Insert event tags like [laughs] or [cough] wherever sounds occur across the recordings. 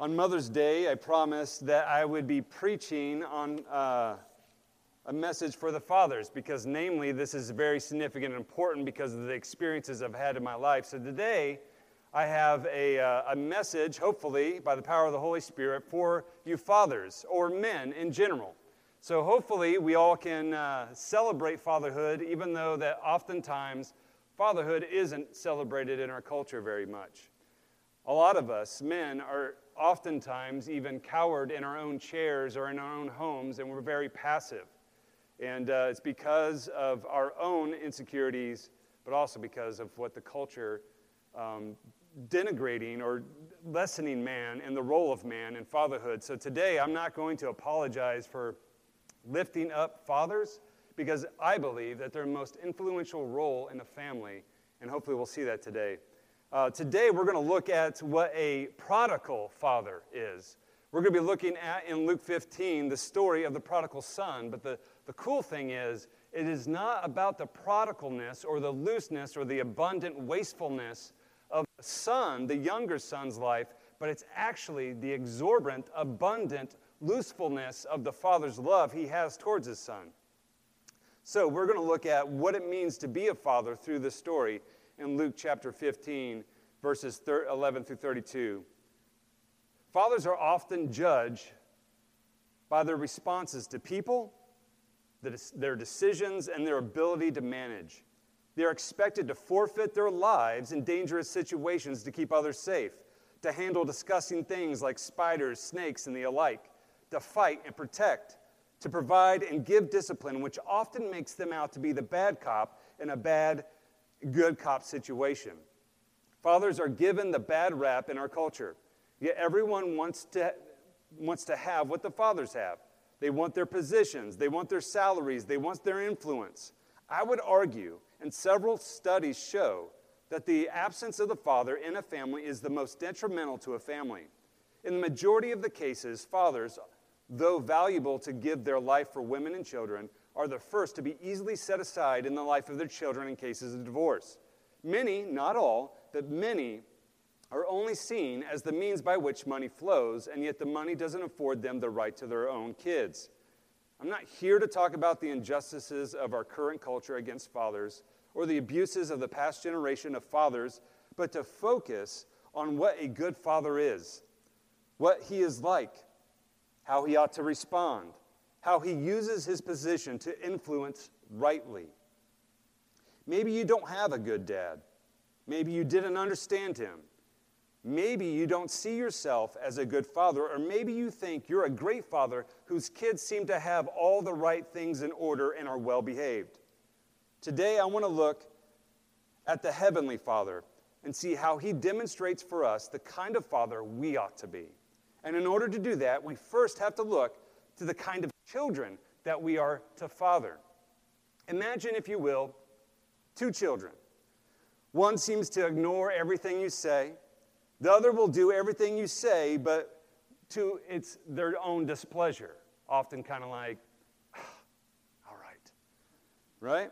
On Mother's Day, I promised that I would be preaching on uh, a message for the fathers because, namely, this is very significant and important because of the experiences I've had in my life. So today, I have a, uh, a message, hopefully, by the power of the Holy Spirit, for you fathers or men in general. So hopefully, we all can uh, celebrate fatherhood, even though that oftentimes fatherhood isn't celebrated in our culture very much. A lot of us, men, are oftentimes even cowered in our own chairs or in our own homes, and we're very passive. And uh, it's because of our own insecurities, but also because of what the culture um, denigrating or lessening man and the role of man in fatherhood. So today, I'm not going to apologize for lifting up fathers because I believe that they're most influential role in the family, and hopefully we'll see that today. Uh, today, we're going to look at what a prodigal father is. We're going to be looking at in Luke 15 the story of the prodigal son, but the, the cool thing is, it is not about the prodigalness or the looseness or the abundant wastefulness of the son, the younger son's life, but it's actually the exorbitant, abundant loosefulness of the father's love he has towards his son. So, we're going to look at what it means to be a father through this story in Luke chapter 15, verses 11 through 32. Fathers are often judged by their responses to people, their decisions, and their ability to manage. They are expected to forfeit their lives in dangerous situations to keep others safe, to handle disgusting things like spiders, snakes, and the alike, to fight and protect, to provide and give discipline, which often makes them out to be the bad cop in a bad, good cop situation. Fathers are given the bad rap in our culture, yet everyone wants to, wants to have what the fathers have. They want their positions, they want their salaries, they want their influence. I would argue, and several studies show, that the absence of the father in a family is the most detrimental to a family. In the majority of the cases, fathers though valuable to give their life for women and children, are the first to be easily set aside in the life of their children in cases of divorce. Many, not all, but many, are only seen as the means by which money flows, and yet the money doesn't afford them the right to their own kids. I'm not here to talk about the injustices of our current culture against fathers or the abuses of the past generation of fathers, but to focus on what a good father is, what he is like, how he ought to respond, how he uses his position to influence rightly. Maybe you don't have a good dad. Maybe you didn't understand him. Maybe you don't see yourself as a good father, or maybe you think you're a great father whose kids seem to have all the right things in order and are well behaved. Today, I want to look at the Heavenly Father and see how he demonstrates for us the kind of father we ought to be. And in order to do that, we first have to look to the kind of children that we are to father. Imagine, if you will, two children. One seems to ignore everything you say, the other will do everything you say, but to its their own displeasure. Often kind of like, ah, all right. Right?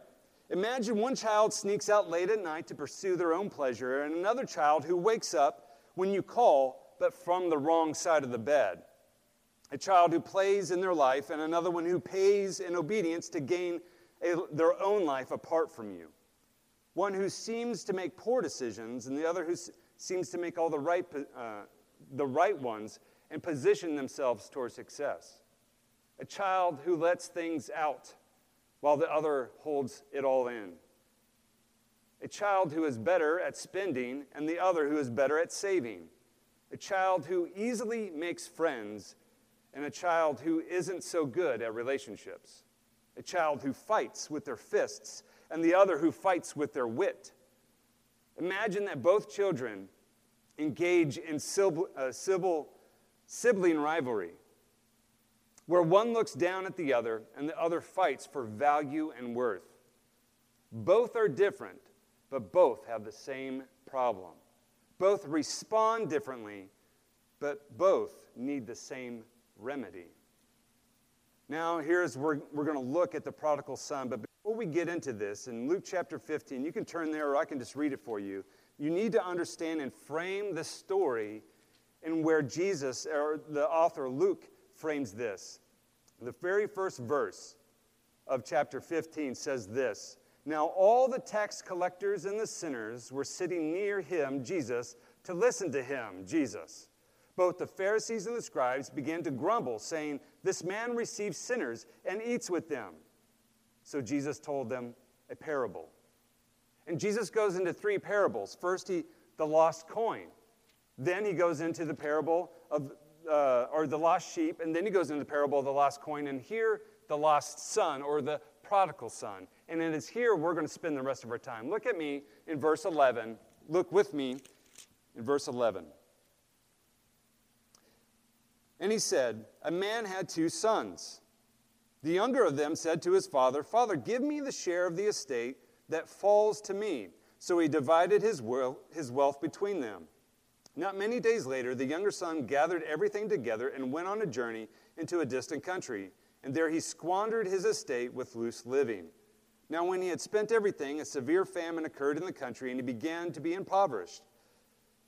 Imagine one child sneaks out late at night to pursue their own pleasure, and another child who wakes up when you call but from the wrong side of the bed. A child who plays in their life, and another one who pays in obedience to gain a, their own life apart from you. One who seems to make poor decisions, and the other who s- seems to make all the right, uh, the right ones and position themselves toward success. A child who lets things out while the other holds it all in. A child who is better at spending, and the other who is better at saving a child who easily makes friends, and a child who isn't so good at relationships, a child who fights with their fists, and the other who fights with their wit. Imagine that both children engage in uh, sibling rivalry, where one looks down at the other and the other fights for value and worth. Both are different, but both have the same problem. Both respond differently, but both need the same remedy. Now, here's where we're going to look at the prodigal son. But before we get into this, in Luke chapter 15, you can turn there or I can just read it for you. You need to understand and frame the story and where Jesus, or the author Luke, frames this. The very first verse of chapter 15 says this Now all the tax collectors and the sinners were sitting near him, Jesus, to listen to him, Jesus. Both the Pharisees and the scribes began to grumble, saying, This man receives sinners and eats with them. So Jesus told them a parable. And Jesus goes into three parables. First, he, the lost coin. Then he goes into the parable of, uh, or the lost sheep. And then he goes into the parable of the lost coin. And here, the lost son, or the prodigal son. And it is here we're going to spend the rest of our time. Look at me in verse 11. Look with me in verse 11. And he said, A man had two sons. The younger of them said to his father, Father, give me the share of the estate that falls to me. So he divided his wealth between them. Not many days later, the younger son gathered everything together and went on a journey into a distant country, and there he squandered his estate with loose living. Now, when he had spent everything, a severe famine occurred in the country, and he began to be impoverished.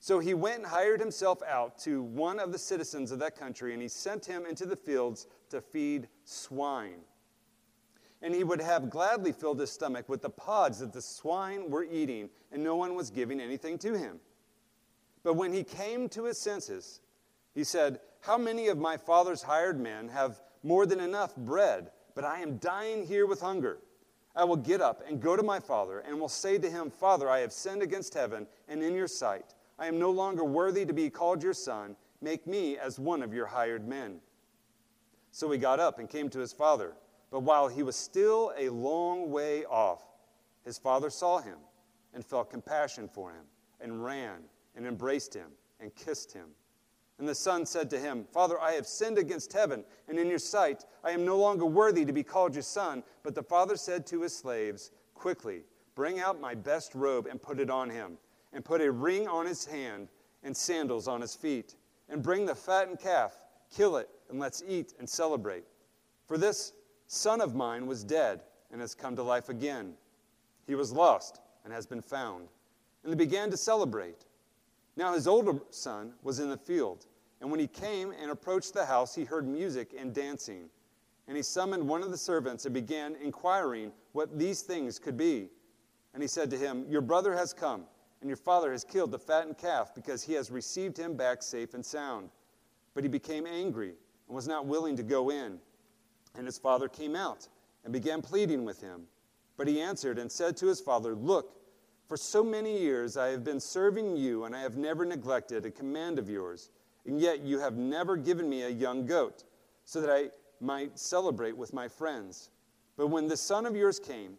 So he went and hired himself out to one of the citizens of that country, and he sent him into the fields to feed swine. And he would have gladly filled his stomach with the pods that the swine were eating, and no one was giving anything to him. But when he came to his senses, he said, How many of my father's hired men have more than enough bread, but I am dying here with hunger? I will get up and go to my father, and will say to him, Father, I have sinned against heaven and in your sight. I am no longer worthy to be called your son. Make me as one of your hired men. So he got up and came to his father. But while he was still a long way off, his father saw him and felt compassion for him and ran and embraced him and kissed him. And the son said to him, Father, I have sinned against heaven and in your sight. I am no longer worthy to be called your son. But the father said to his slaves, Quickly, bring out my best robe and put it on him and put a ring on his hand and sandals on his feet. And bring the fattened calf, kill it, and let's eat and celebrate. For this son of mine was dead and has come to life again. He was lost and has been found. And they began to celebrate. Now his older son was in the field. And when he came and approached the house, he heard music and dancing. And he summoned one of the servants and began inquiring what these things could be. And he said to him, Your brother has come and your father has killed the fattened calf because he has received him back safe and sound. But he became angry and was not willing to go in. And his father came out and began pleading with him. But he answered and said to his father, Look, for so many years I have been serving you, and I have never neglected a command of yours. And yet you have never given me a young goat, so that I might celebrate with my friends. But when this son of yours came,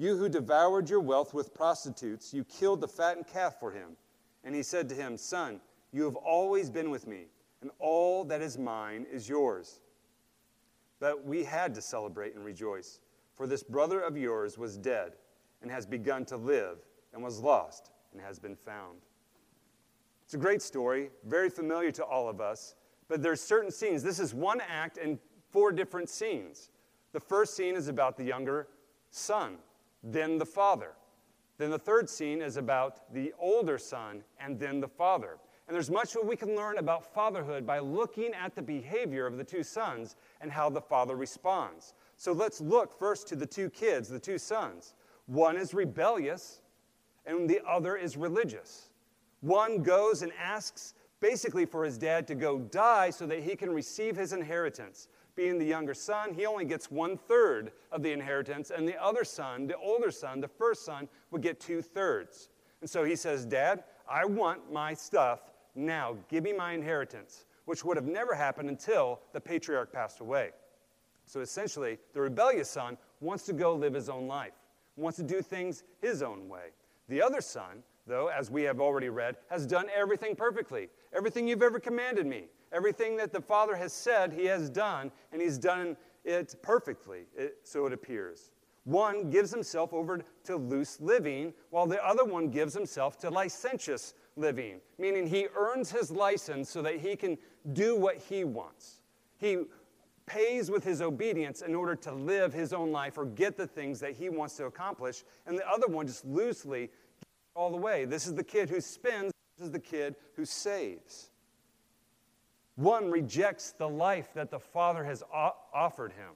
you who devoured your wealth with prostitutes, you killed the fattened calf for him. And he said to him, Son, you have always been with me, and all that is mine is yours. But we had to celebrate and rejoice, for this brother of yours was dead and has begun to live, and was lost and has been found. It's a great story, very familiar to all of us, but there's certain scenes. This is one act and four different scenes. The first scene is about the younger son then the father. Then the third scene is about the older son and then the father. And there's much that we can learn about fatherhood by looking at the behavior of the two sons and how the father responds. So let's look first to the two kids, the two sons. One is rebellious, and the other is religious. One goes and asks basically for his dad to go die so that he can receive his inheritance being the younger son, he only gets one third of the inheritance, and the other son, the older son, the first son, would get two thirds. And so he says, Dad, I want my stuff now. Give me my inheritance, which would have never happened until the patriarch passed away. So essentially, the rebellious son wants to go live his own life, wants to do things his own way. The other son, though, as we have already read, has done everything perfectly. Everything you've ever commanded me. Everything that the Father has said, he has done, and he's done it perfectly, it, so it appears. One gives himself over to loose living, while the other one gives himself to licentious living, meaning he earns his license so that he can do what he wants. He pays with his obedience in order to live his own life or get the things that he wants to accomplish, and the other one just loosely all the way. This is the kid who spends, this is the kid who saves. One rejects the life that the Father has offered him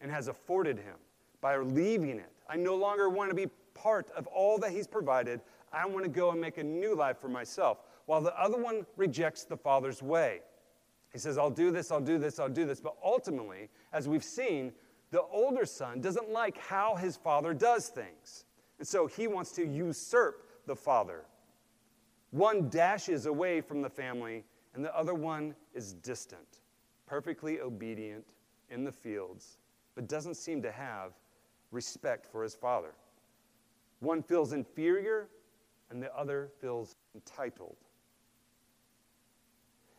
and has afforded him by leaving it. I no longer want to be part of all that he's provided. I want to go and make a new life for myself. While the other one rejects the Father's way. He says, I'll do this, I'll do this, I'll do this. But ultimately, as we've seen, the older son doesn't like how his father does things. And so he wants to usurp the father. One dashes away from the family, and the other one is distant, perfectly obedient in the fields, but doesn't seem to have respect for his father. One feels inferior, and the other feels entitled.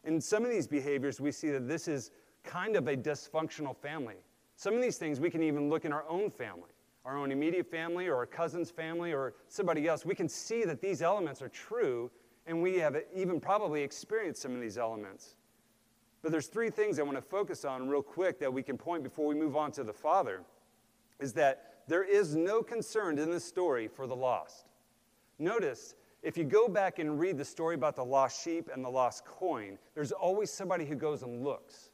In some of these behaviors, we see that this is kind of a dysfunctional family. Some of these things we can even look in our own family, our own immediate family, or our cousin's family, or somebody else. We can see that these elements are true, and we have even probably experienced some of these elements. But there's three things I want to focus on real quick that we can point before we move on to the Father is that there is no concern in this story for the lost. Notice if you go back and read the story about the lost sheep and the lost coin, there's always somebody who goes and looks.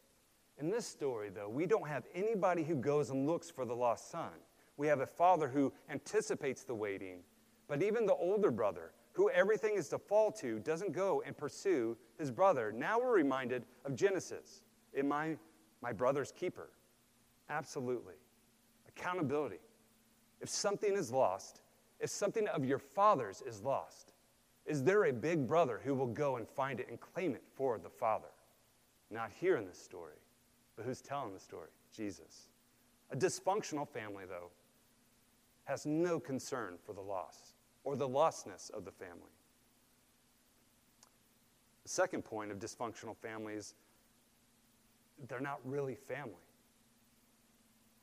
In this story, though, we don't have anybody who goes and looks for the lost son. We have a father who anticipates the waiting, but even the older brother, who everything is to fall to, doesn't go and pursue his brother. Now we're reminded of Genesis. Am I my brother's keeper? Absolutely. Accountability. If something is lost, if something of your father's is lost, is there a big brother who will go and find it and claim it for the Father? Not here in this story, but who's telling the story? Jesus. A dysfunctional family, though, has no concern for the loss or the lostness of the family. The second point of dysfunctional families, they're not really family.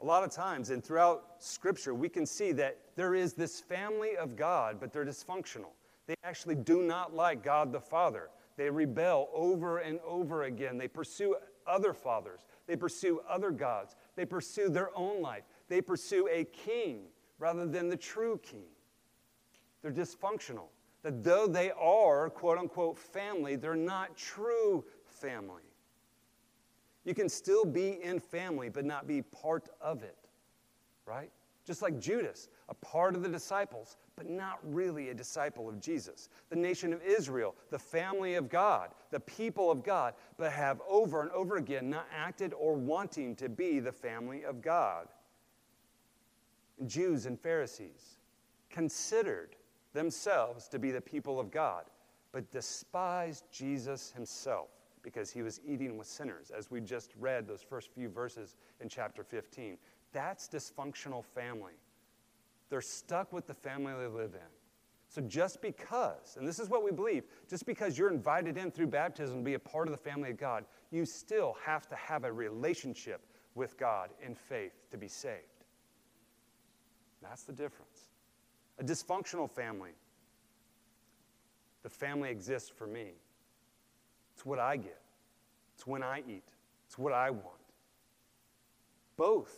A lot of times, and throughout Scripture, we can see that there is this family of God, but they're dysfunctional. They actually do not like God the Father. They rebel over and over again. They pursue other fathers. They pursue other gods. They pursue their own life. They pursue a king rather than the true king. They're dysfunctional. That though they are, quote unquote, family, they're not true family. You can still be in family, but not be part of it, right? Just like Judas, a part of the disciples, but not really a disciple of Jesus. The nation of Israel, the family of God, the people of God, but have over and over again not acted or wanting to be the family of God. Jews and Pharisees considered themselves to be the people of God, but despised Jesus himself because he was eating with sinners, as we just read those first few verses in chapter 15. That's dysfunctional family. They're stuck with the family they live in. So just because, and this is what we believe, just because you're invited in through baptism to be a part of the family of God, you still have to have a relationship with God in faith to be saved. That's the difference. A dysfunctional family, the family exists for me. It's what I get, it's when I eat, it's what I want. Both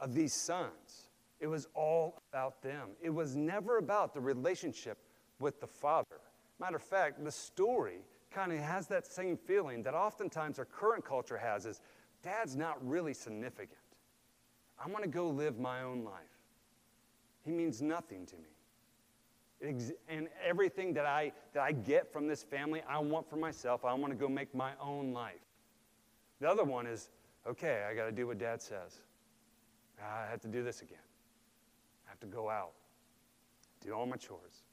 of these sons, it was all about them. It was never about the relationship with the Father. Matter of fact, the story kind of has that same feeling that oftentimes our current culture has is dad's not really significant. I'm going to go live my own life. He means nothing to me. And everything that I, that I get from this family, I want for myself. I want to go make my own life. The other one is okay, I got to do what dad says. Ah, I have to do this again. I have to go out, do all my chores,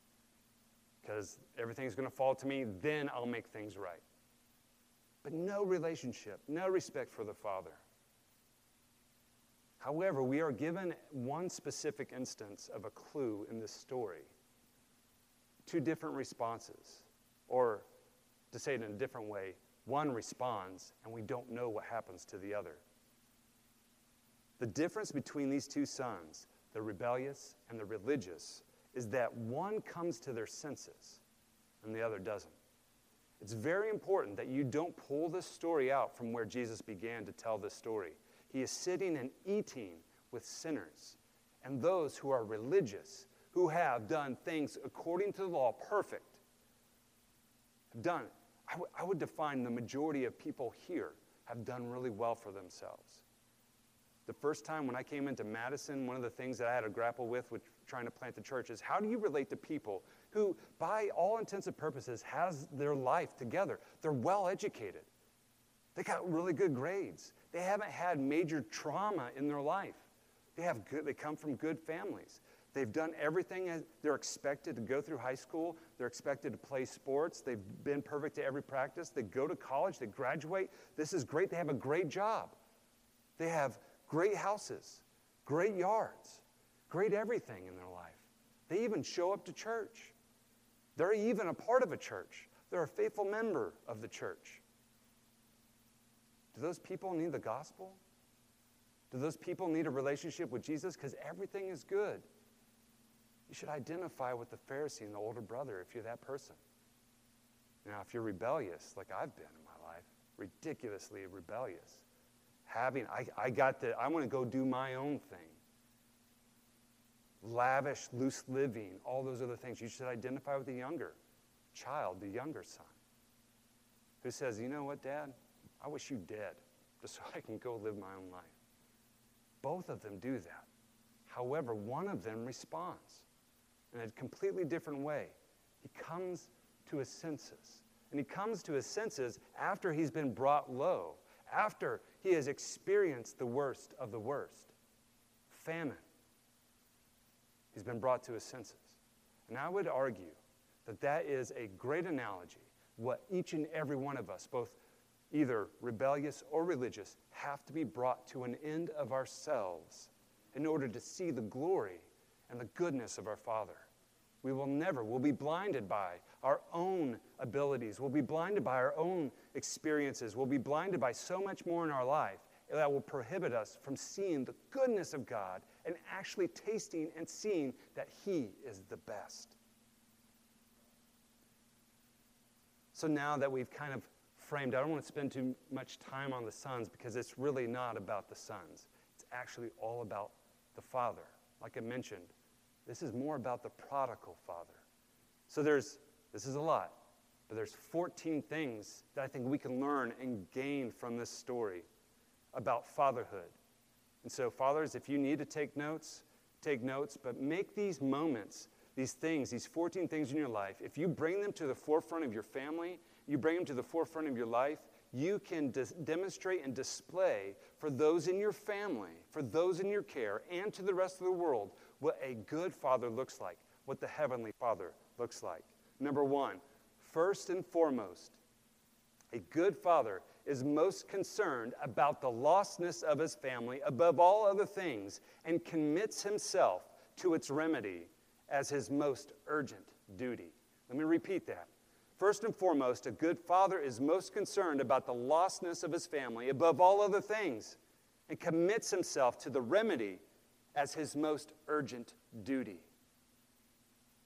because everything's going to fall to me, then I'll make things right. But no relationship, no respect for the Father. However, we are given one specific instance of a clue in this story. Two different responses. Or, to say it in a different way, one responds and we don't know what happens to the other. The difference between these two sons, the rebellious and the religious, is that one comes to their senses and the other doesn't. It's very important that you don't pull this story out from where Jesus began to tell this story. He is sitting and eating with sinners and those who are religious, who have done things according to the law perfect, have done it. I, w- I would define the majority of people here have done really well for themselves. The first time when I came into Madison, one of the things that I had to grapple with with trying to plant the church is how do you relate to people who, by all intents and purposes, has their life together? They're well educated. They got really good grades. They haven't had major trauma in their life. They have good, they come from good families. They've done everything they're expected to go through high school. They're expected to play sports. They've been perfect to every practice. They go to college. They graduate. This is great. They have a great job. They have great houses, great yards, great everything in their life. They even show up to church. They're even a part of a church. They're a faithful member of the church. Do those people need the gospel? Do those people need a relationship with Jesus? Because everything is good. You should identify with the Pharisee and the older brother if you're that person. Now, if you're rebellious, like I've been in my life, ridiculously rebellious, having, I, I got the, I want to go do my own thing. Lavish, loose living, all those other things. You should identify with the younger child, the younger son, who says, You know what, Dad? I wish you dead [laughs] just so I can go live my own life. Both of them do that. However, one of them responds in a completely different way. He comes to his senses. And he comes to his senses after he's been brought low, after he has experienced the worst of the worst famine. He's been brought to his senses. And I would argue that that is a great analogy, what each and every one of us, both either rebellious or religious, have to be brought to an end of ourselves in order to see the glory and the goodness of our Father. We will never, we'll be blinded by our own abilities. We'll be blinded by our own experiences. We'll be blinded by so much more in our life that will prohibit us from seeing the goodness of God and actually tasting and seeing that He is the best. So now that we've kind of framed, I don't want to spend too much time on the sons because it's really not about the sons. It's actually all about the Father. Like I mentioned, this is more about the prodigal father. So there's, this is a lot, but there's 14 things that I think we can learn and gain from this story about fatherhood. And so, fathers, if you need to take notes, take notes, but make these moments, these things, these 14 things in your life, if you bring them to the forefront of your family, you bring them to the forefront of your life, you can dis- demonstrate and display for those in your family, for those in your care, and to the rest of the world what a good father looks like, what the heavenly father looks like. Number one, first and foremost, a good father is most concerned about the lostness of his family above all other things and commits himself to its remedy as his most urgent duty. Let me repeat that. First and foremost, a good father is most concerned about the lostness of his family above all other things and commits himself to the remedy as his most urgent duty.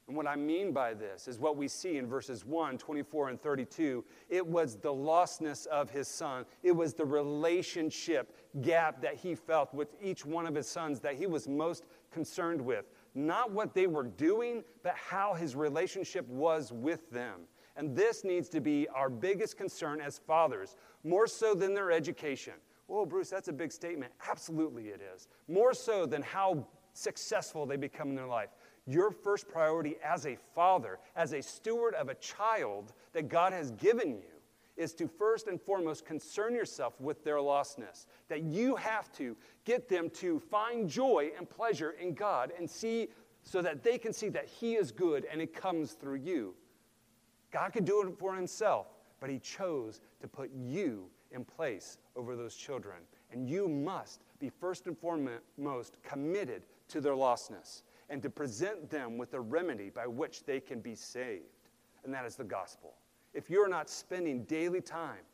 And what I mean by this is what we see in verses 1, 24, and 32. It was the lostness of his son. It was the relationship gap that he felt with each one of his sons that he was most concerned with. Not what they were doing, but how his relationship was with them. And this needs to be our biggest concern as fathers, more so than their education. Whoa, Bruce, that's a big statement. Absolutely, it is. More so than how successful they become in their life. Your first priority as a father, as a steward of a child that God has given you, is to first and foremost concern yourself with their lostness. That you have to get them to find joy and pleasure in God and see so that they can see that He is good and it comes through you. God could do it for Himself, but He chose to put you in place over those children. And you must be first and foremost committed to their lostness and to present them with a remedy by which they can be saved. And that is the gospel. If you're not spending daily time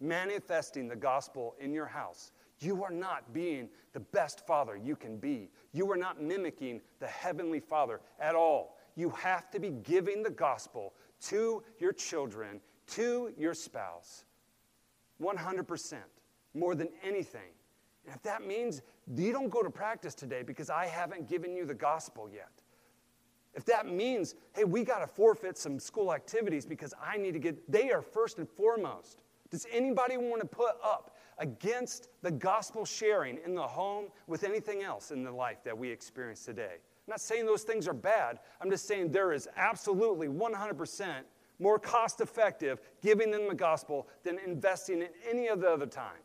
manifesting the gospel in your house, you are not being the best father you can be. You are not mimicking the heavenly father at all. You have to be giving the gospel to your children, to your spouse, 100%, more than anything. And if that means you don't go to practice today because I haven't given you the gospel yet, if that means, hey, we got to forfeit some school activities because I need to get, they are first and foremost. Does anybody want to put up against the gospel sharing in the home with anything else in the life that we experience today? I'm not saying those things are bad. I'm just saying there is absolutely 100% more cost effective giving them the gospel than investing in any of the other time.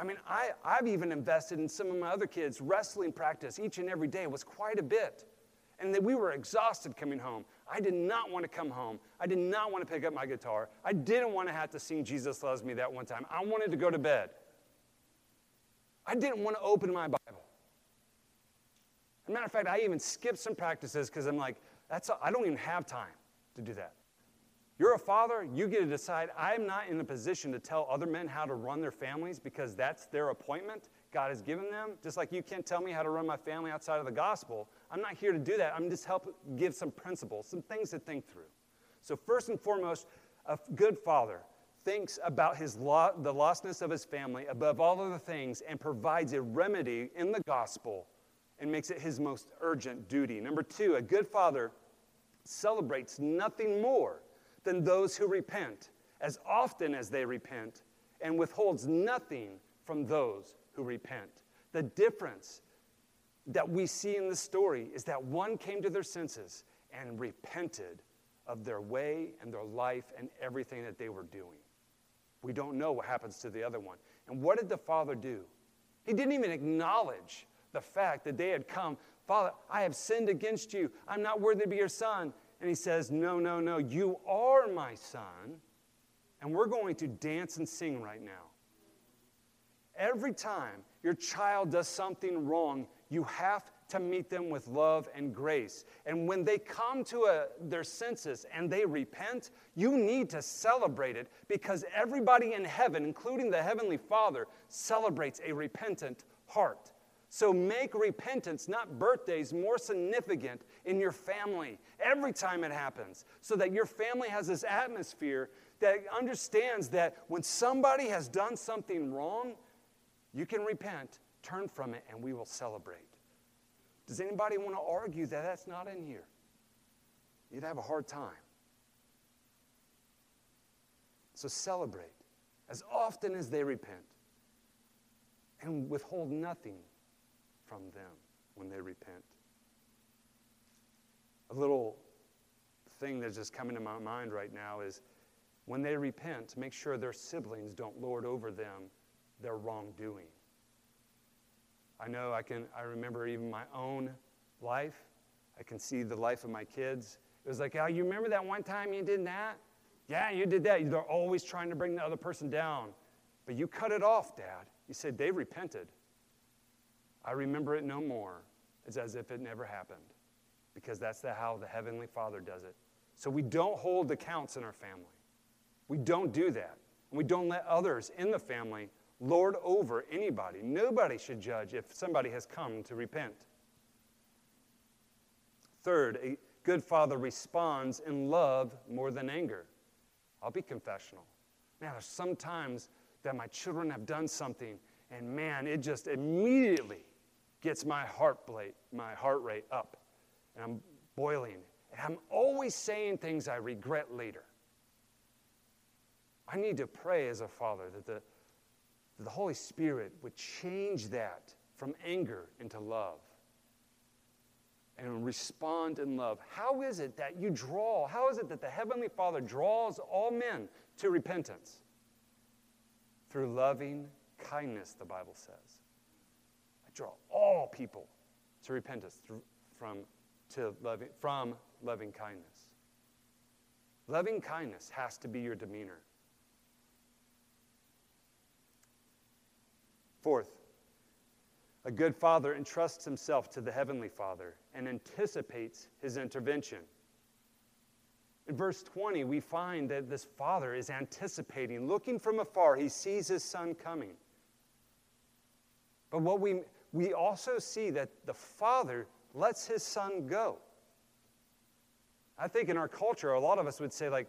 I mean, I, I've even invested in some of my other kids' wrestling practice each and every day was quite a bit. And that we were exhausted coming home. I did not want to come home. I did not want to pick up my guitar. I didn't want to have to sing Jesus Loves Me that one time. I wanted to go to bed. I didn't want to open my Bible. As a matter of fact, I even skipped some practices because I'm like, that's I don't even have time to do that. You're a father, you get to decide. I'm not in a position to tell other men how to run their families because that's their appointment God has given them. Just like you can't tell me how to run my family outside of the gospel. I'm not here to do that. I'm just help give some principles, some things to think through. So first and foremost, a good father thinks about his lo- the lostness of his family above all other things and provides a remedy in the gospel and makes it his most urgent duty. Number two, a good father celebrates nothing more than those who repent, as often as they repent, and withholds nothing from those who repent. The difference that we see in the story is that one came to their senses and repented of their way and their life and everything that they were doing. We don't know what happens to the other one. And what did the father do? He didn't even acknowledge the fact that they had come. Father, I have sinned against you. I'm not worthy to be your son. And he says, No, no, no, you are my son, and we're going to dance and sing right now. Every time your child does something wrong, you have to meet them with love and grace. And when they come to a, their senses and they repent, you need to celebrate it because everybody in heaven, including the Heavenly Father, celebrates a repentant heart. So make repentance, not birthdays, more significant in your family every time it happens, so that your family has this atmosphere that understands that when somebody has done something wrong, you can repent, turn from it, and we will celebrate. Does anybody want to argue that that's not in here? You'd have a hard time. So celebrate as often as they repent and withhold nothing from them when they repent. A little thing that's just coming to my mind right now is when they repent, make sure their siblings don't lord over them their wrongdoing. I know I can, I remember even my own life. I can see the life of my kids. It was like, oh, you remember that one time you did that? Yeah, you did that. They're always trying to bring the other person down. But you cut it off, Dad. You said they repented. I remember it no more. It's as if it never happened because that's the, how the Heavenly Father does it. So we don't hold accounts in our family. We don't do that. And we don't let others in the family lord over anybody. Nobody should judge if somebody has come to repent. Third, a good father responds in love more than anger. I'll be confessional. Now, there's sometimes that my children have done something, and man, it just immediately gets my heart rate, my heart rate up, and I'm boiling. And I'm always saying things I regret later. I need to pray as a father that the, that the Holy Spirit would change that from anger into love and respond in love. How is it that you draw? How is it that the Heavenly Father draws all men to repentance? Through loving kindness, the Bible says draw all people to repentance from, to loving, from loving kindness. Loving kindness has to be your demeanor. Fourth, a good father entrusts himself to the heavenly father and anticipates his intervention. In verse 20, we find that this father is anticipating, looking from afar, he sees his son coming. But what we we also see that the father lets his son go. I think in our culture, a lot of us would say, like,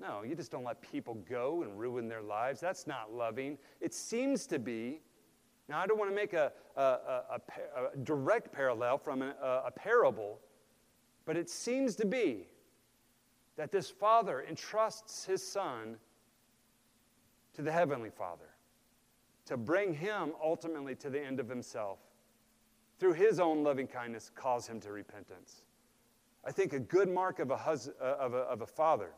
no, you just don't let people go and ruin their lives. That's not loving. It seems to be Now, I don't want to make a, a, a, a direct parallel from a parable, but it seems to be that this father entrusts his son to the heavenly father to bring him ultimately to the end of himself. Through his own loving kindness, cause him to repentance. I think a good mark of a, hus- uh, of a, of a father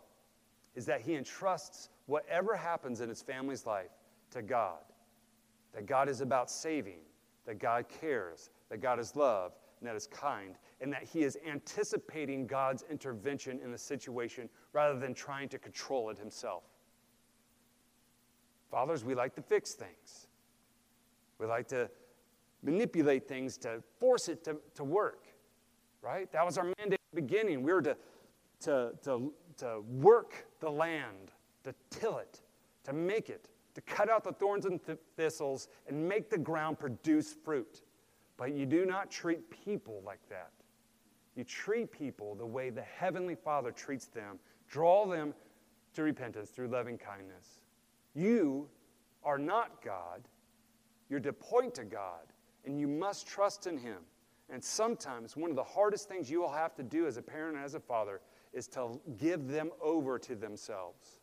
is that he entrusts whatever happens in his family's life to God. That God is about saving, that God cares, that God is love, and that is kind, and that he is anticipating God's intervention in the situation rather than trying to control it himself. Fathers, we like to fix things. We like to manipulate things to force it to, to work, right? That was our mandate at the beginning. We were to, to, to, to work the land, to till it, to make it, to cut out the thorns and th- thistles and make the ground produce fruit. But you do not treat people like that. You treat people the way the Heavenly Father treats them, draw them to repentance through loving kindness. You are not God. You're to point to God, and you must trust in Him. And sometimes one of the hardest things you will have to do as a parent and as a father is to give them over to themselves.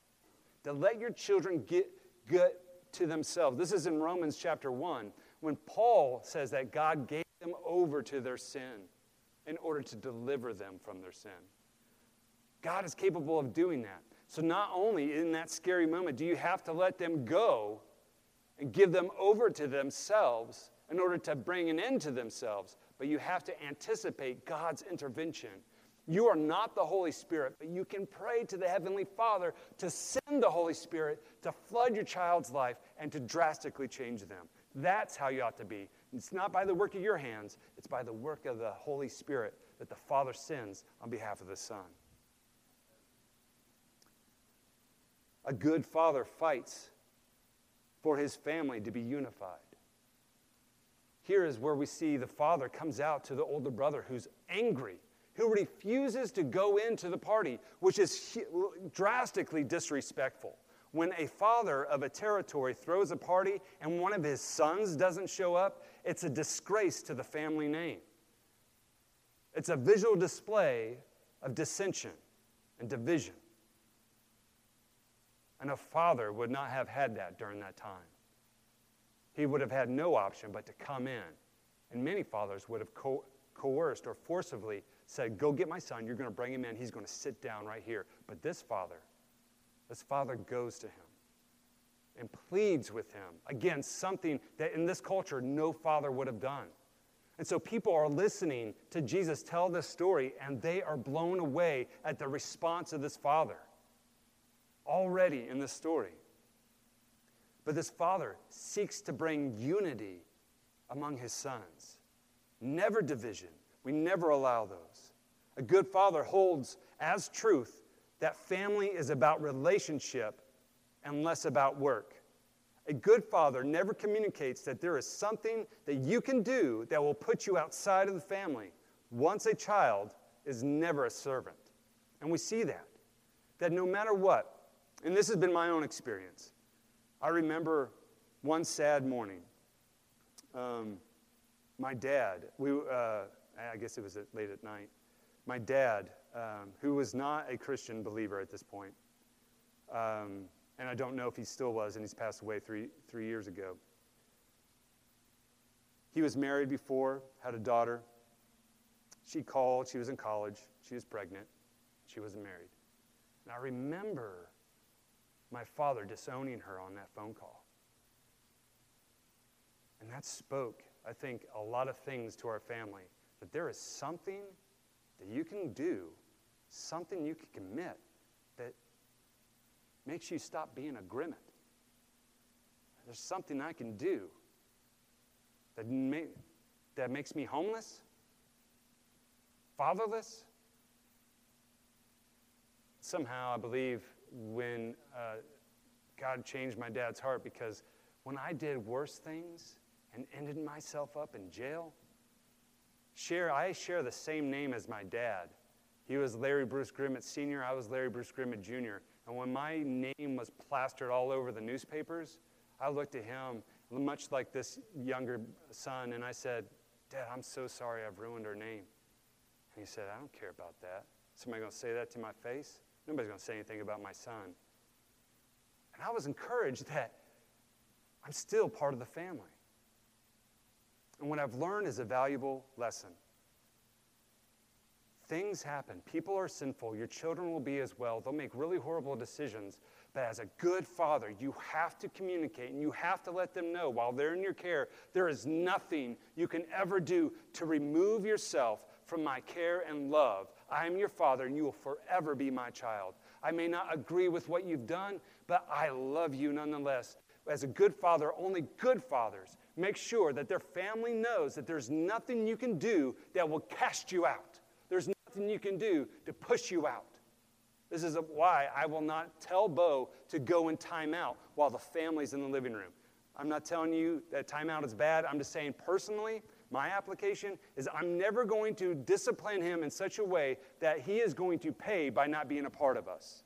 To let your children get, get to themselves. This is in Romans chapter 1, when Paul says that God gave them over to their sin in order to deliver them from their sin. God is capable of doing that. So, not only in that scary moment do you have to let them go and give them over to themselves in order to bring an end to themselves, but you have to anticipate God's intervention. You are not the Holy Spirit, but you can pray to the Heavenly Father to send the Holy Spirit to flood your child's life and to drastically change them. That's how you ought to be. It's not by the work of your hands, it's by the work of the Holy Spirit that the Father sends on behalf of the Son. A good father fights for his family to be unified. Here is where we see the father comes out to the older brother who's angry, who refuses to go into the party, which is drastically disrespectful. When a father of a territory throws a party and one of his sons doesn't show up, it's a disgrace to the family name. It's a visual display of dissension and division. And a father would not have had that during that time. He would have had no option but to come in. And many fathers would have co- coerced or forcibly said, Go get my son, you're going to bring him in, he's going to sit down right here. But this father, this father goes to him and pleads with him. Again, something that in this culture no father would have done. And so people are listening to Jesus tell this story and they are blown away at the response of this father already in this story. But this father seeks to bring unity among his sons, never division. We never allow those. A good father holds as truth that family is about relationship and less about work. A good father never communicates that there is something that you can do that will put you outside of the family. Once a child is never a servant. And we see that. That no matter what, and this has been my own experience. I remember one sad morning. Um, my dad, we, uh, I guess it was late at night, my dad, um, who was not a Christian believer at this point, um, and I don't know if he still was, and he's passed away three, three years ago. He was married before, had a daughter. She called, she was in college, she was pregnant, she wasn't married. And I remember my father disowning her on that phone call. And that spoke, I think, a lot of things to our family that there is something that you can do, something you can commit that makes you stop being a grimmett. There's something I can do that, that makes me homeless, fatherless. Somehow, I believe when uh, God changed my dad's heart because when I did worse things and ended myself up in jail, share, I share the same name as my dad. He was Larry Bruce Grimmett Sr., I was Larry Bruce Grimmett Jr. And when my name was plastered all over the newspapers, I looked at him much like this younger son, and I said, Dad, I'm so sorry I've ruined her name. And he said, I don't care about that. Somebody to say that to my face? Nobody's going to say anything about my son. And I was encouraged that I'm still part of the family. And what I've learned is a valuable lesson. Things happen. People are sinful. Your children will be as well. They'll make really horrible decisions. But as a good father, you have to communicate and you have to let them know while they're in your care, there is nothing you can ever do to remove yourself from my care and love. I am your father and you will forever be my child. I may not agree with what you've done, but I love you nonetheless. As a good father, only good fathers make sure that their family knows that there's nothing you can do that will cast you out. There's nothing you can do to push you out. This is why I will not tell Bo to go in timeout while the family's in the living room. I'm not telling you that timeout is bad. I'm just saying personally, my application is I'm never going to discipline him in such a way that he is going to pay by not being a part of us.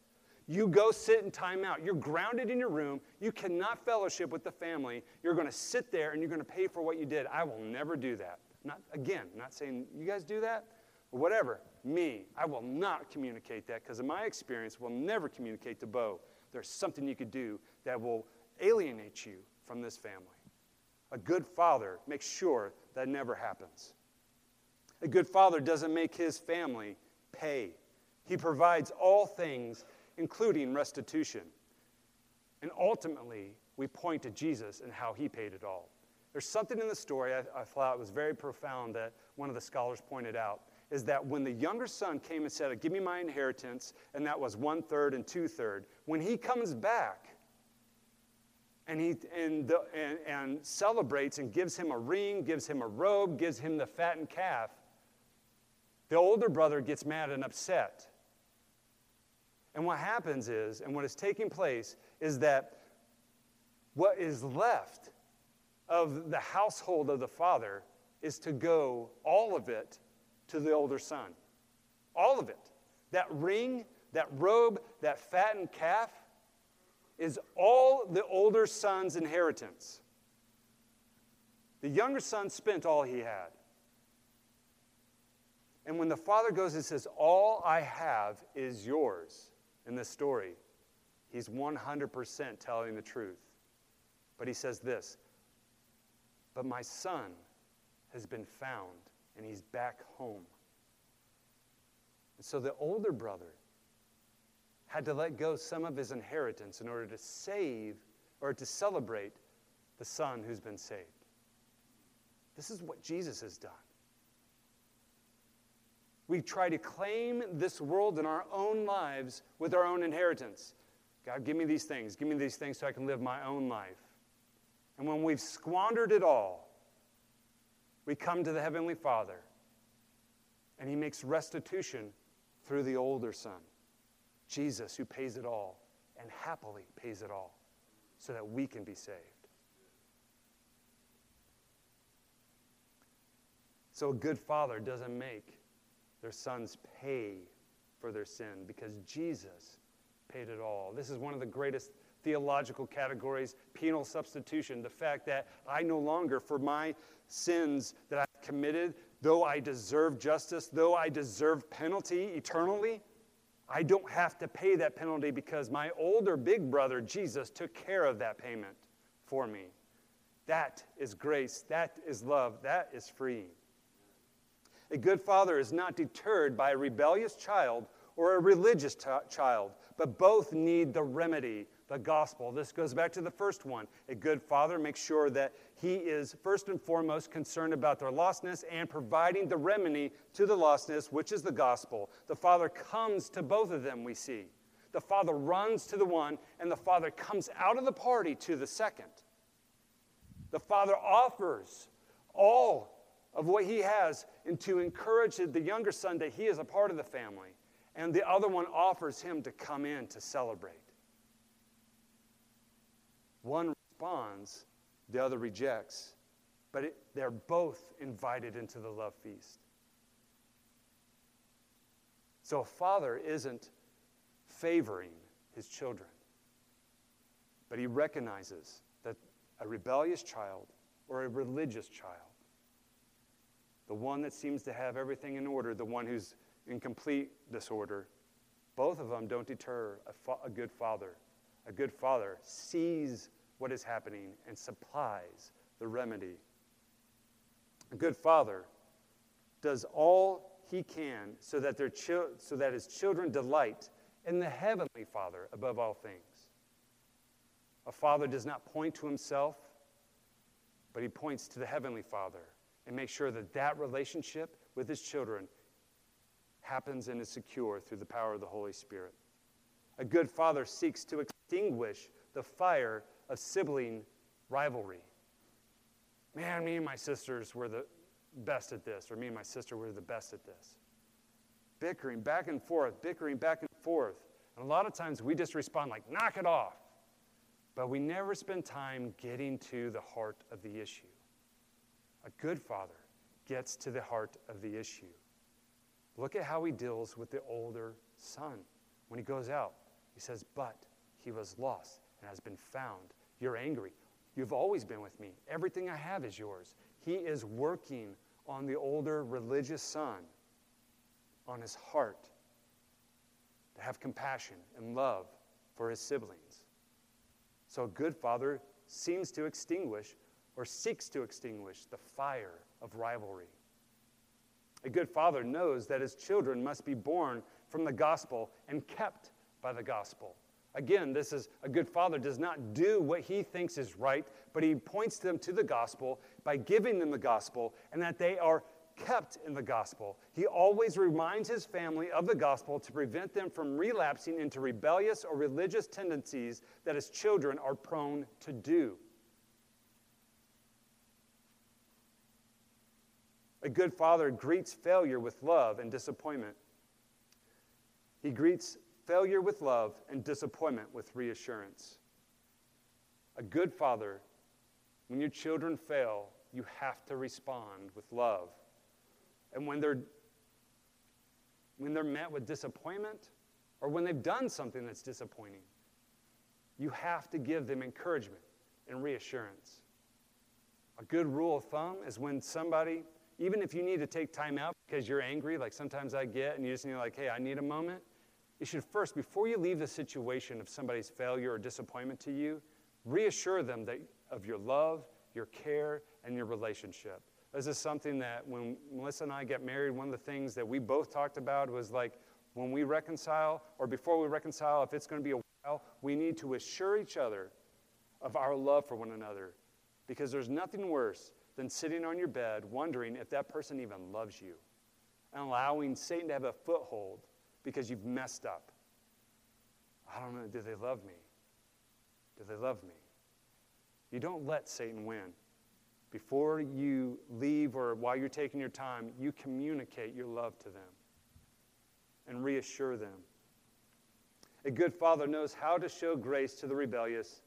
You go sit in timeout. You're grounded in your room. You cannot fellowship with the family. You're going to sit there and you're going to pay for what you did. I will never do that. Not again, not saying you guys do that or whatever. Me, I will not communicate that because in my experience, will never communicate to Bo. There's something you could do that will alienate you from this family. A good father makes sure that never happens. A good father doesn't make his family pay. He provides all things, including restitution. And ultimately, we point to Jesus and how he paid it all. There's something in the story I, I thought was very profound that one of the scholars pointed out is that when the younger son came and said, Give me my inheritance, and that was one third and two third, when he comes back and, he, and, the, and, and celebrates and gives him a ring, gives him a robe, gives him the fattened calf, the older brother gets mad and upset. And what happens is, and what is taking place, is that what is left of the household of the father is to go, all of it, to the older son. All of it. That ring, that robe, that fattened calf is all the older son's inheritance. The younger son spent all he had. And when the father goes and says, All I have is yours in this story, he's 100% telling the truth. But he says this But my son has been found and he's back home. And so the older brother had to let go some of his inheritance in order to save or to celebrate the son who's been saved. This is what Jesus has done. We try to claim this world in our own lives with our own inheritance. God, give me these things. Give me these things so I can live my own life. And when we've squandered it all, we come to the Heavenly Father, and He makes restitution through the older Son, Jesus, who pays it all and happily pays it all so that we can be saved. So, a good father doesn't make their sons pay for their sin because Jesus paid it all. This is one of the greatest theological categories penal substitution. The fact that I no longer, for my sins that I've committed, though I deserve justice, though I deserve penalty eternally, I don't have to pay that penalty because my older big brother, Jesus, took care of that payment for me. That is grace. That is love. That is free. A good father is not deterred by a rebellious child or a religious t- child, but both need the remedy the gospel. This goes back to the first one. A good father makes sure that he is first and foremost concerned about their lostness and providing the remedy to the lostness, which is the gospel. The father comes to both of them, we see. The father runs to the one, and the father comes out of the party to the second. The father offers all of what he has and to encourage the younger son that he is a part of the family. And the other one offers him to come in to celebrate. One responds, the other rejects, but it, they're both invited into the love feast. So a father isn't favoring his children, but he recognizes that a rebellious child or a religious child. The one that seems to have everything in order, the one who's in complete disorder. Both of them don't deter a, fa- a good father. A good father sees what is happening and supplies the remedy. A good father does all he can so that, their chi- so that his children delight in the heavenly Father above all things. A father does not point to himself, but he points to the heavenly Father and makes sure that that relationship with his children happens and is secure through the power of the Holy Spirit. A good father seeks to extinguish the fire of sibling rivalry. Man, me and my sisters were the best at this, or me and my sister were the best at this. Bickering back and forth, bickering back and forth. And a lot of times we just respond like, knock it off. But we never spend time getting to the heart of the issue. A good father gets to the heart of the issue. Look at how he deals with the older son. When he goes out, he says, But he was lost and has been found. You're angry. You've always been with me. Everything I have is yours. He is working on the older religious son, on his heart, to have compassion and love for his siblings. So a good father seems to extinguish or seeks to extinguish the fire of rivalry. A good father knows that his children must be born from the gospel and kept by the gospel. Again, this is a good father does not do what he thinks is right, but he points them to the gospel by giving them the gospel and that they are kept in the gospel. He always reminds his family of the gospel to prevent them from relapsing into rebellious or religious tendencies that his children are prone to do. A good father greets failure with love and disappointment. He greets failure with love and disappointment with reassurance. A good father, when your children fail, you have to respond with love. And when they're when they're met with disappointment or when they've done something that's disappointing, you have to give them encouragement and reassurance. A good rule of thumb is when somebody, even if you need to take time out because you're angry, like sometimes I get, and you just need like, hey, I need a moment, you should first, before you leave the situation of somebody's failure or disappointment to you, reassure them that, of your love, your care, and your relationship. This is something that when Melissa and I get married, one of the things that we both talked about was like when we reconcile, or before we reconcile, if it's going to be a while, we need to assure each other of our love for one another. Because there's nothing worse than sitting on your bed wondering if that person even loves you and allowing Satan to have a foothold because you've messed up. I don't know, do they love me? Do they love me? You don't let Satan win. Before you leave or while you're taking your time, you communicate your love to them and reassure them. A good father knows how to show grace to the rebellious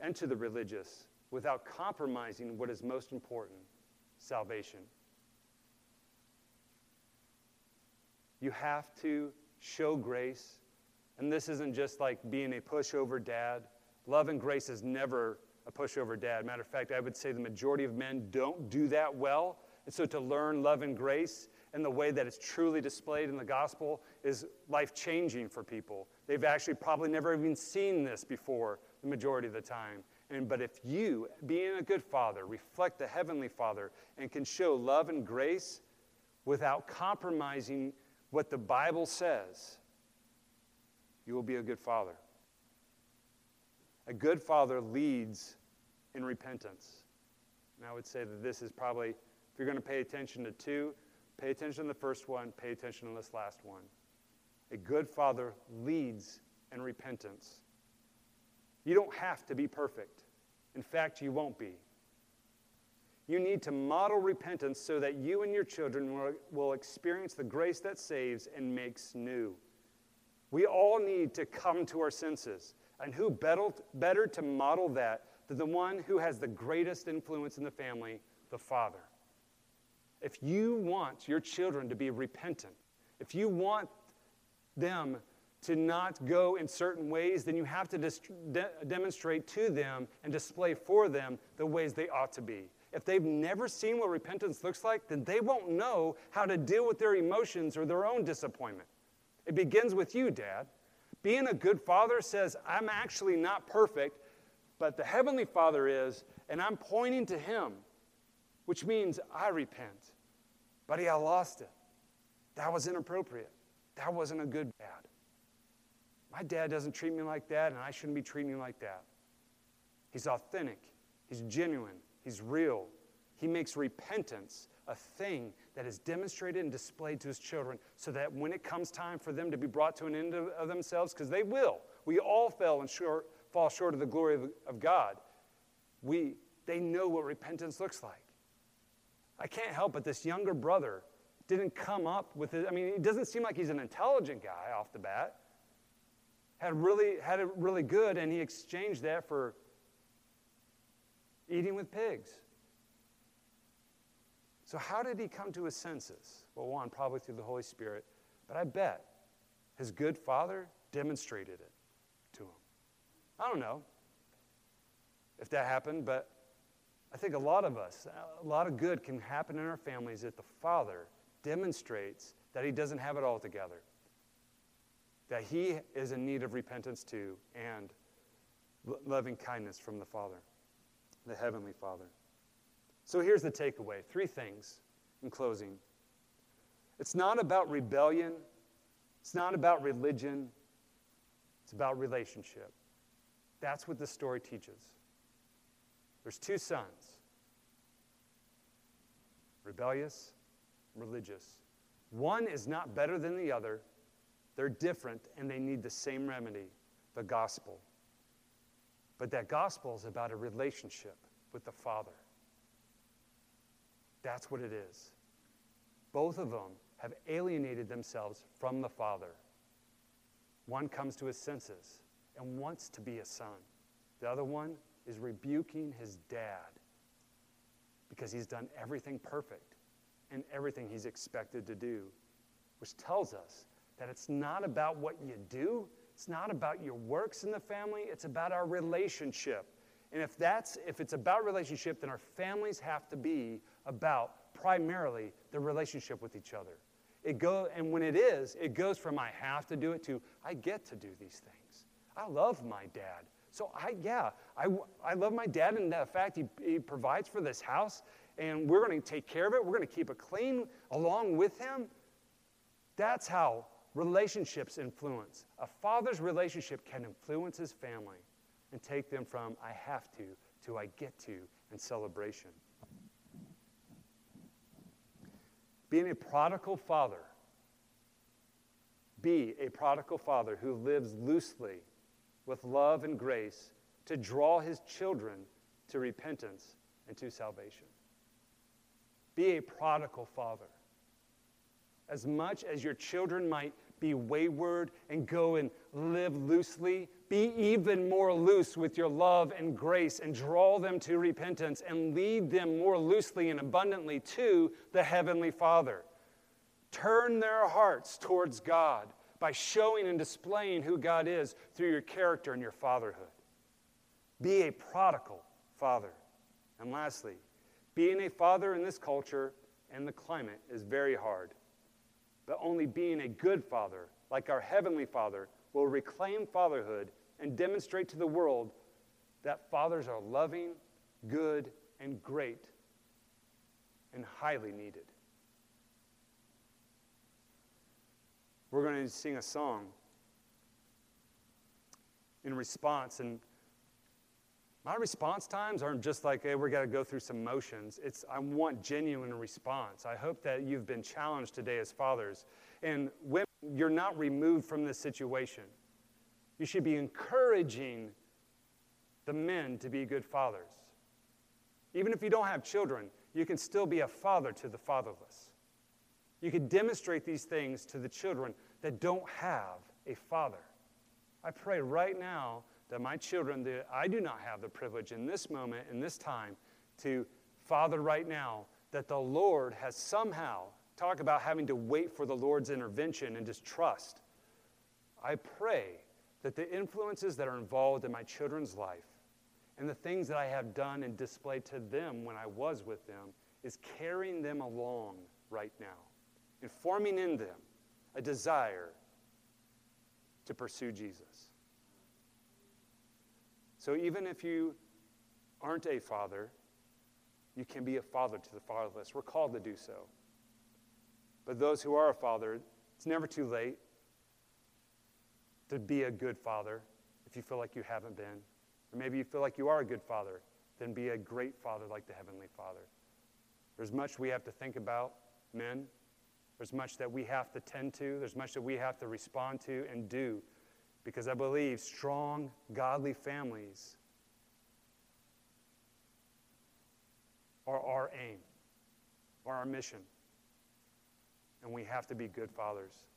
and to the religious without compromising what is most important salvation. You have to show grace. And this isn't just like being a pushover dad. Love and grace is never a pushover dad. Matter of fact, I would say the majority of men don't do that well. And so to learn love and grace and the way that it's truly displayed in the gospel is life changing for people. They've actually probably never even seen this before the majority of the time. And, but if you, being a good father, reflect the heavenly father and can show love and grace without compromising what the Bible says, you will be a good father. A good father leads in repentance. And I would say that this is probably, if you're going to pay attention to two, pay attention to the first one, pay attention to this last one. A good father leads in repentance. You don't have to be perfect. In fact, you won't be. You need to model repentance so that you and your children will, will experience the grace that saves and makes new. We all need to come to our senses. And who better, better to model that than the one who has the greatest influence in the family, the father? If you want your children to be repentant, if you want them to not go in certain ways, then you have to de- demonstrate to them and display for them the ways they ought to be. If they've never seen what repentance looks like, then they won't know how to deal with their emotions or their own disappointment. It begins with you, Dad. Being a good father says, I'm actually not perfect, but the Heavenly Father is, and I'm pointing to Him, which means I repent. Buddy, I lost it. That was inappropriate. That wasn't a good dad. My dad doesn't treat me like that, and I shouldn't be treating him like that. He's authentic, he's genuine, he's real. He makes repentance a thing that is demonstrated and displayed to his children so that when it comes time for them to be brought to an end of, of themselves, because they will, we all fell and short, fall short of the glory of, of God. We, they know what repentance looks like. I can't help but this younger brother didn't come up with it. I mean, it doesn't seem like he's an intelligent guy off the bat. Had really had it really good, and he exchanged that for eating with pigs. So, how did he come to his senses? Well, one, probably through the Holy Spirit, but I bet his good father demonstrated it to him. I don't know if that happened, but I think a lot of us, a lot of good can happen in our families if the father demonstrates that he doesn't have it all together, that he is in need of repentance too, and loving kindness from the Father, the Heavenly Father. So here's the takeaway three things in closing. It's not about rebellion, it's not about religion, it's about relationship. That's what the story teaches. There's two sons rebellious, religious. One is not better than the other, they're different and they need the same remedy the gospel. But that gospel is about a relationship with the Father. That's what it is. Both of them have alienated themselves from the Father. One comes to his senses and wants to be a son. The other one is rebuking his dad because he's done everything perfect and everything he's expected to do, which tells us that it's not about what you do, it's not about your works in the family, it's about our relationship. And if that's if it's about relationship, then our families have to be about primarily the relationship with each other. It go and when it is, it goes from I have to do it to I get to do these things. I love my dad. So I yeah, I, I love my dad and the fact he, he provides for this house and we're going to take care of it. We're going to keep it clean along with him. That's how relationships influence. A father's relationship can influence his family and take them from I have to to I get to and celebration. Being a prodigal father, be a prodigal father who lives loosely with love and grace to draw his children to repentance and to salvation. Be a prodigal father. As much as your children might be wayward and go and live loosely, be even more loose with your love and grace and draw them to repentance and lead them more loosely and abundantly to the Heavenly Father. Turn their hearts towards God by showing and displaying who God is through your character and your fatherhood. Be a prodigal father. And lastly, being a father in this culture and the climate is very hard. But only being a good father, like our Heavenly Father, will reclaim fatherhood and demonstrate to the world that fathers are loving, good, and great, and highly needed. We're going to sing a song in response, and my response times aren't just like, hey, we got to go through some motions. It's I want genuine response. I hope that you've been challenged today as fathers. And women, you're not removed from this situation. You should be encouraging the men to be good fathers. Even if you don't have children, you can still be a father to the fatherless. You can demonstrate these things to the children that don't have a father. I pray right now that my children, that I do not have the privilege in this moment, in this time, to father right now, that the Lord has somehow, talk about having to wait for the Lord's intervention and just trust. I pray that the influences that are involved in my children's life and the things that I have done and displayed to them when I was with them is carrying them along right now, informing in them a desire to pursue Jesus. So even if you aren't a father, you can be a father to the fatherless. We're called to do so. But those who are a father, it's never too late to be a good father if you feel like you haven't been. Or maybe you feel like you are a good father, then be a great father like the Heavenly Father. There's much we have to think about, men. There's much that we have to tend to. There's much that we have to respond to and do. Because I believe strong, godly families are our aim, are our mission. And we have to be good fathers.